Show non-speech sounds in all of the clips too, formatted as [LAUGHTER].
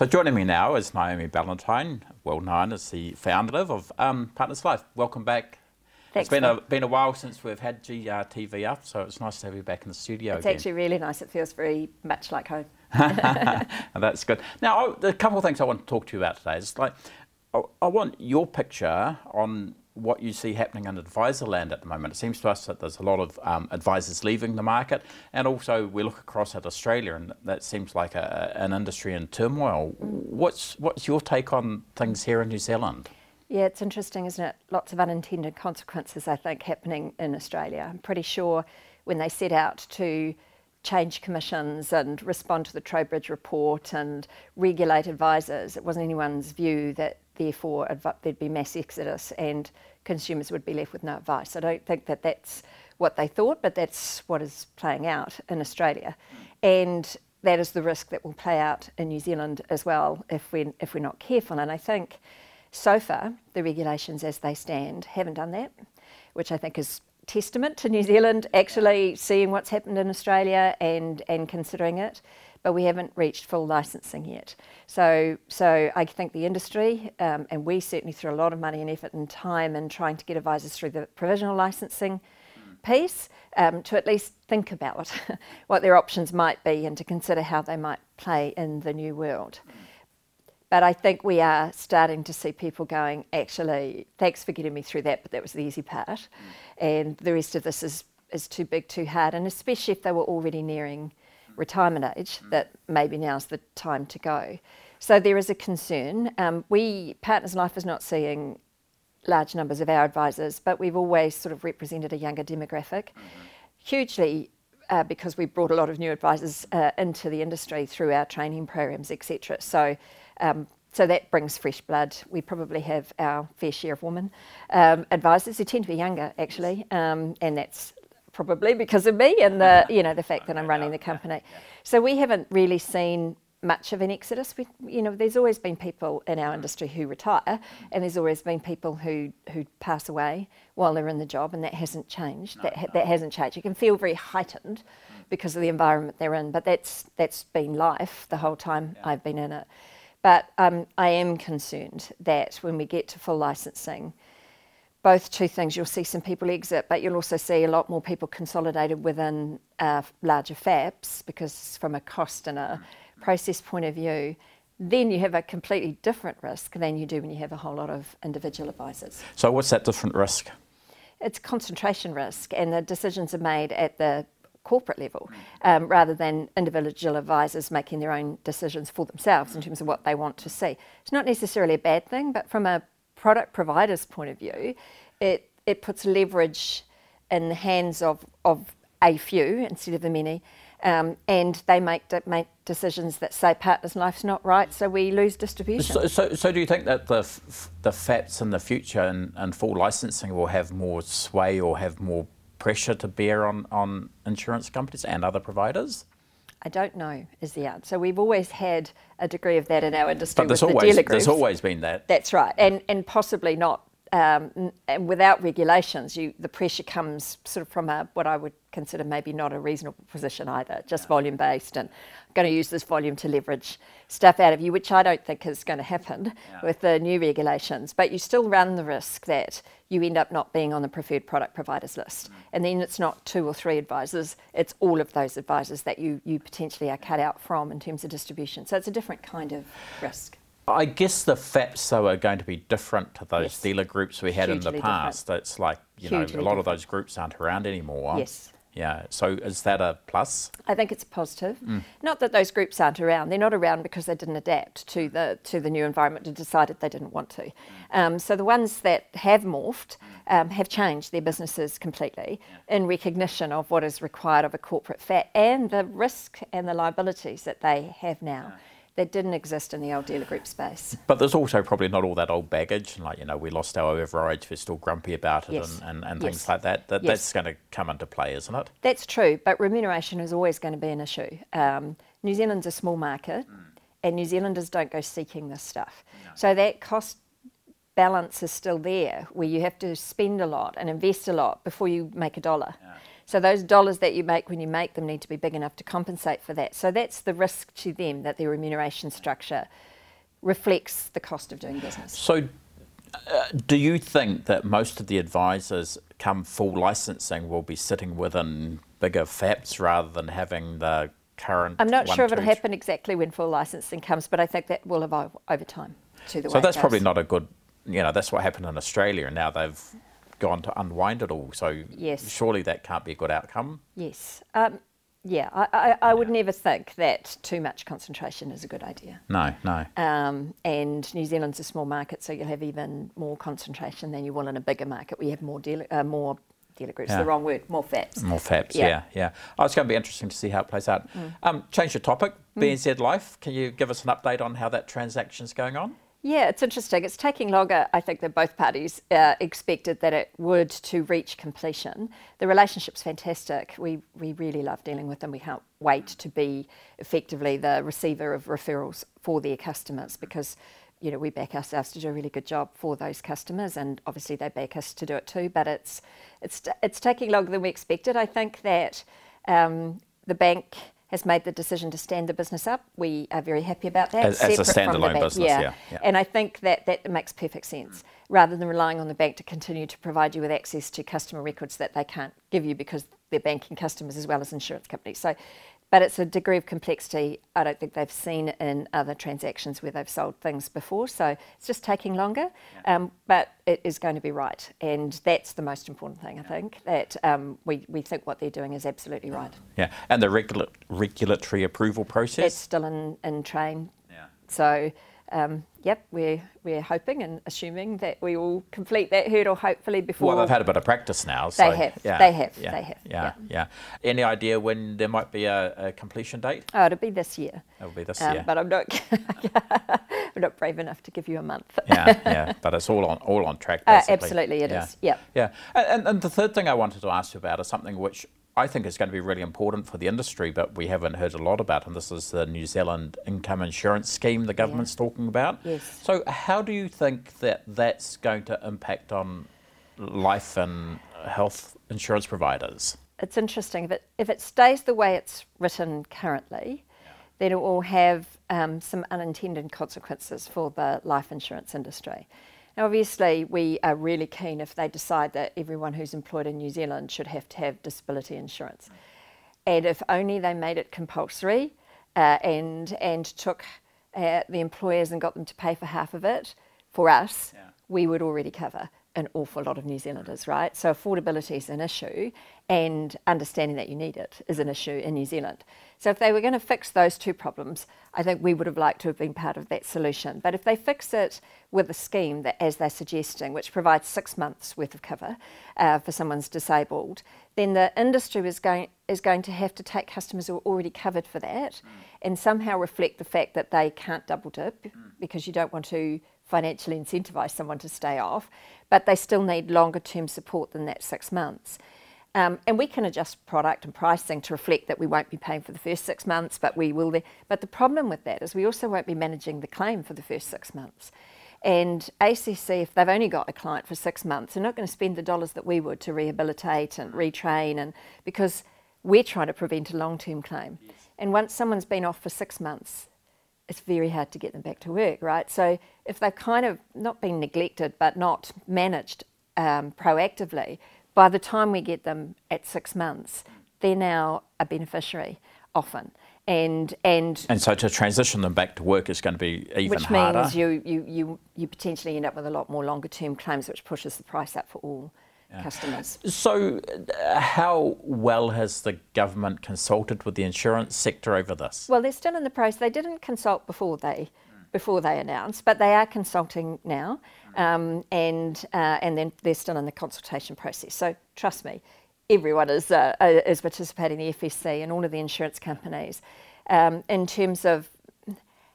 So joining me now is Naomi Ballantyne, well known as the founder of um, Partners Life. Welcome back. Thanks, it's been a, been a while since we've had GRTV up, so it's nice to have you back in the studio It's again. actually really nice. It feels very much like home. [LAUGHS] That's good. Now, I, a couple of things I want to talk to you about today. It's like I, I want your picture on what you see happening in advisor land at the moment. It seems to us that there's a lot of um, advisors leaving the market, and also we look across at Australia, and that seems like a, an industry in turmoil. What's what's your take on things here in New Zealand? Yeah, it's interesting, isn't it? Lots of unintended consequences, I think, happening in Australia. I'm pretty sure when they set out to change commissions and respond to the Trowbridge report and regulate advisors, it wasn't anyone's view that therefore there'd be mass exodus and consumers would be left with no advice. I don't think that that's what they thought, but that's what is playing out in Australia. And that is the risk that will play out in New Zealand as well if, we, if we're not careful. And I think so far, the regulations as they stand haven't done that, which I think is testament to New Zealand actually seeing what's happened in Australia and, and considering it, but we haven't reached full licensing yet. So, so I think the industry, um, and we certainly threw a lot of money and effort and time in trying to get advisors through the provisional licensing piece um, to at least think about [LAUGHS] what their options might be and to consider how they might play in the new world. But I think we are starting to see people going, actually, thanks for getting me through that, but that was the easy part. And the rest of this is, is too big, too hard. And especially if they were already nearing retirement age, mm. that maybe now's the time to go. So there is a concern. Um, we, Partners in Life is not seeing large numbers of our advisors, but we've always sort of represented a younger demographic. Mm-hmm. Hugely uh, because we brought a lot of new advisors uh, into the industry through our training programs, etc. So um, so that brings fresh blood. We probably have our fair share of women um, advisors who tend to be younger, actually, um, and that's probably because of me and the [LAUGHS] you know the fact that I'm running the company. So we haven't really seen much of an exodus. We, you know, there's always been people in our industry who retire, and there's always been people who who pass away while they're in the job, and that hasn't changed. No, that no. that hasn't changed. It can feel very heightened because of the environment they're in, but that's that's been life the whole time yeah. I've been in it. But um, I am concerned that when we get to full licensing, both two things, you'll see some people exit, but you'll also see a lot more people consolidated within uh, larger FAPs because, from a cost and a process point of view, then you have a completely different risk than you do when you have a whole lot of individual advisors. So, what's that different risk? It's concentration risk, and the decisions are made at the corporate level um, rather than individual advisors making their own decisions for themselves in terms of what they want to see. It's not necessarily a bad thing, but from a product provider's point of view, it, it puts leverage in the hands of, of a few instead of the many. Um, and they make de- make decisions that say Partners Life's not right, so we lose distribution. So, so, so do you think that the the FAPs in the future and, and full licensing will have more sway or have more pressure to bear on, on insurance companies and other providers? I don't know is the answer. So, we've always had a degree of that in our industry. But there's with always the there's always been that. That's right, and and possibly not. Um, and without regulations, you the pressure comes sort of from a what I would consider maybe not a reasonable position either, just yeah. volume based and going to use this volume to leverage stuff out of you, which I don't think is going to happen yeah. with the new regulations. But you still run the risk that you end up not being on the preferred product providers list. Mm. And then it's not two or three advisors, it's all of those advisors that you, you potentially are cut out from in terms of distribution. So it's a different kind of risk. I guess the FAPs though are going to be different to those yes. dealer groups we had Hugely in the past. Different. It's like you Hugely know a lot different. of those groups aren't around anymore. Yes. Yeah, so is that a plus? I think it's a positive. Mm. Not that those groups aren't around; they're not around because they didn't adapt to the to the new environment and decided they didn't want to. Um, so the ones that have morphed um, have changed their businesses completely yeah. in recognition of what is required of a corporate FAP and the risk and the liabilities that they have now. Yeah that didn't exist in the old dealer group space. But there's also probably not all that old baggage, like, you know, we lost our overage, we're still grumpy about it yes. and, and, and things like that. that yes. That's going to come into play, isn't it? That's true, but remuneration is always going to be an issue. Um, New Zealand's a small market mm. and New Zealanders don't go seeking this stuff. No. So that cost balance is still there where you have to spend a lot and invest a lot before you make a dollar. Yeah. So those dollars that you make when you make them need to be big enough to compensate for that. So that's the risk to them that their remuneration structure reflects the cost of doing business. So uh, do you think that most of the advisors come full licensing will be sitting within bigger FAPs rather than having the current? I'm not one, sure if it'll happen exactly when full licensing comes, but I think that will evolve over time to the So that's probably not a good. You know, that's what happened in Australia, and now they've gone to unwind it all. So Yes. surely that can't be a good outcome. Yes. Um, yeah, I, I, I would never think that too much concentration is a good idea. No, no. Um, and New Zealand's a small market, so you'll have even more concentration than you will in a bigger market where you have more dealer, uh, more dealer groups. Yeah. The wrong word, more FAPs. More FAPs, Yeah. yeah, yeah. Oh, it's going to be interesting to see how it plays out. Um, change the topic. BNZ Life. Can you give us an update on how that transaction's going on? Yeah, it's interesting. It's taking longer, I think, than both parties uh, expected that it would to reach completion. The relationship's fantastic. We, we really love dealing with them. We can't wait to be effectively the receiver of referrals for their customers because, you know, we back ourselves to do a really good job for those customers and obviously they back us to do it too. But it's, it's, it's taking longer than we expected. I think that um, the bank has made the decision to stand the business up. We are very happy about that. As- as a separate from the standalone business, yeah, yeah. And I think that that makes perfect sense. Rather than relying on the bank to continue to provide you with access to customer records that they can't give you because they're banking customers as well as insurance companies. So, but it's a degree of complexity I don't think they've seen in other transactions where they've sold things before. So it's just taking longer, um, but it is going to be right, and that's the most important thing. I think that um, we we think what they're doing is absolutely right. Yeah, and the regula- regulatory approval process. It's still in in train. Yeah. So, um, yep, we're we're hoping and assuming that we will complete that hurdle hopefully before. Well, they've had a bit of practice now. So, have, Yeah, they have, Yeah, they have, Yeah, yeah. yeah. Any idea when there might be a, a completion date? oh, it'll be this year. It'll be this Um, year. But I'm not, [LAUGHS] I'm not brave enough to give you a month. yeah, yeah, but it's all on all on track. Uh, absolutely, it yeah. is. Yeah. yeah. And, and the third thing I wanted to ask you about is something which I think is going to be really important for the industry, but we haven't heard a lot about, and this is the New Zealand income insurance scheme the government's talking about. Yes. So, how do you think that that's going to impact on life and health insurance providers? It's interesting. If it, if it stays the way it's written currently, then it will have um, some unintended consequences for the life insurance industry. Now, obviously, we are really keen if they decide that everyone who's employed in New Zealand should have to have disability insurance. And if only they made it compulsory uh, and, and took uh, the employers and got them to pay for half of it for us, Yeah. we would already cover an awful lot of New Zealanders, right? So affordability is an issue, and understanding that you need it is an issue in New Zealand. So if they were going to fix those two problems, I think we would have liked to have been part of that solution. But if they fix it with a scheme that, as they're suggesting, which provides six months worth of cover uh, for someone's disabled, then the industry is going is going to have to take customers who are already covered for that, and somehow reflect the fact that they can't double dip because you don't want to financially incentivise someone to stay off, but they still need longer term support than that six months. Um, and we can adjust product and pricing to reflect that we won't be paying for the first six months, but we will. Be. But the problem with that is we also won't be managing the claim for the first six months. And ACC, if they've only got a client for six months, they're not going to spend the dollars that we would to rehabilitate and retrain, and because we're trying to prevent a long-term claim. And once someone's been off for six months, it's very hard to get them back to work, right? So if they've kind of not been neglected but not managed um, proactively, by the time we get them at six months, they're now a beneficiary often. And, and And so to transition them back to work is going to be even which harder. means you, you, you, you potentially end up with a lot more longer term claims, which pushes the price up for all customers. So, uh, how well has the government consulted with the insurance sector over this? Well, they're still in the process. They didn't consult before they before they announced, but they are consulting now, um, and uh, and then they're still in the consultation process. So trust me, everyone is uh, uh, is participating. The FSC and all of the insurance companies, um, in terms of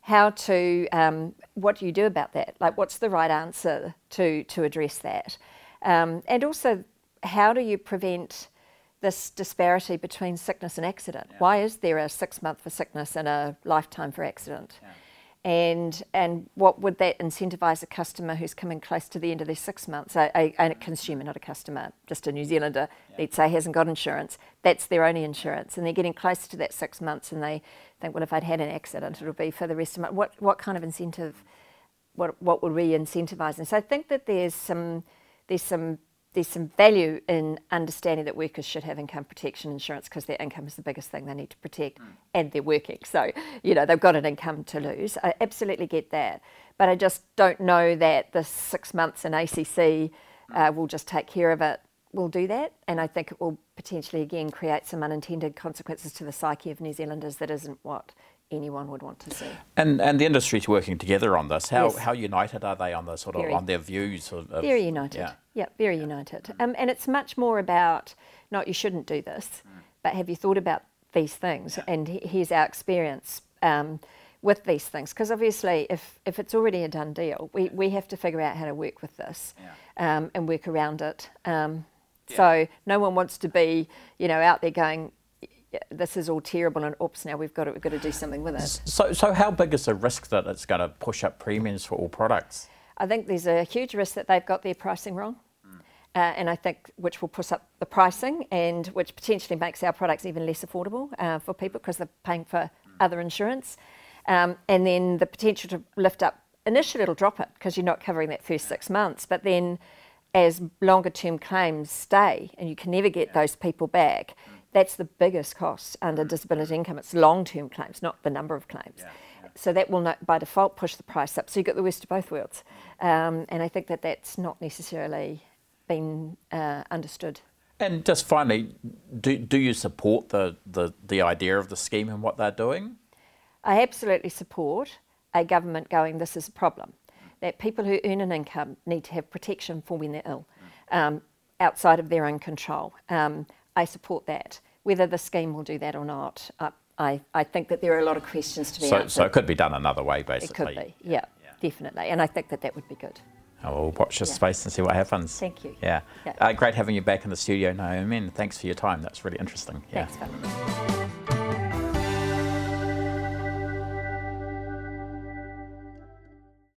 how to um, what do you do about that? Like, what's the right answer to to address that? Um, and also, how do you prevent this disparity between sickness and accident? Why is there a six month for sickness and a lifetime for accident? and and what would that incentivise a customer who's coming close to the end of their six months, a, a, a consumer, not a customer, just a New Zealander, yeah. let's say, hasn't got insurance, that's their only insurance, and they're getting close to that six months, and they think, well, if I'd had an accident, it'll be for the rest of my. What what kind of incentive? What what would we incentivise? And so I think that there's some there's some there's some value in understanding that workers should have income protection insurance because their income is the biggest thing they need to protect mm. and they're working. So, you know, they've got an income to lose. I absolutely get that. But I just don't know that the six months in ACC uh, will just take care of it, will do that. And I think it will potentially, again, create some unintended consequences to the psyche of New Zealanders that isn't what anyone would want to see. And and the industry's working together on this. How yes. how united are they on the sort of very, on their views of, of very united. Yeah, yeah very united. Mm. Um, and it's much more about not you shouldn't do this, mm. but have you thought about these things? Yeah. And here's our experience. Um, with these things, because obviously, if, if it's already a done deal, we, we have to figure out how to work with this yeah. um, and work around it. Um, so no one wants to be, you know, out there going, this is all terrible and oops now we've got to, we've got to do something with it. So, so how big is the risk that it's going to push up premiums for all products? I think there's a huge risk that they've got their pricing wrong. Mm. Uh, and I think which will push up the pricing and which potentially makes our products even less affordable uh, for people because they're paying for mm. other insurance. Um, and then the potential to lift up, initially it'll drop it because you're not covering that first six months, but then as longer term claims stay and you can never get yeah. those people back, mm. That's the biggest cost under disability income. It's long term claims, not the number of claims. Yeah, yeah. So that will not, by default push the price up. So you've got the worst of both worlds. Um, and I think that that's not necessarily been uh, understood. And just finally, do, do you support the, the, the idea of the scheme and what they're doing? I absolutely support a government going, this is a problem. That people who earn an income need to have protection for when they're ill, um, outside of their own control. Um, I support that. Whether the scheme will do that or not, I, I think that there are a lot of questions to be so, answered. So it could be done another way, basically. It could be, yeah, yeah. definitely. And I think that that would be good. Oh, we'll watch this yeah. space and see what happens. Thank you. Yeah. yeah. Uh, great having you back in the studio, Naomi, and thanks for your time. That's really interesting. Yeah. Thanks,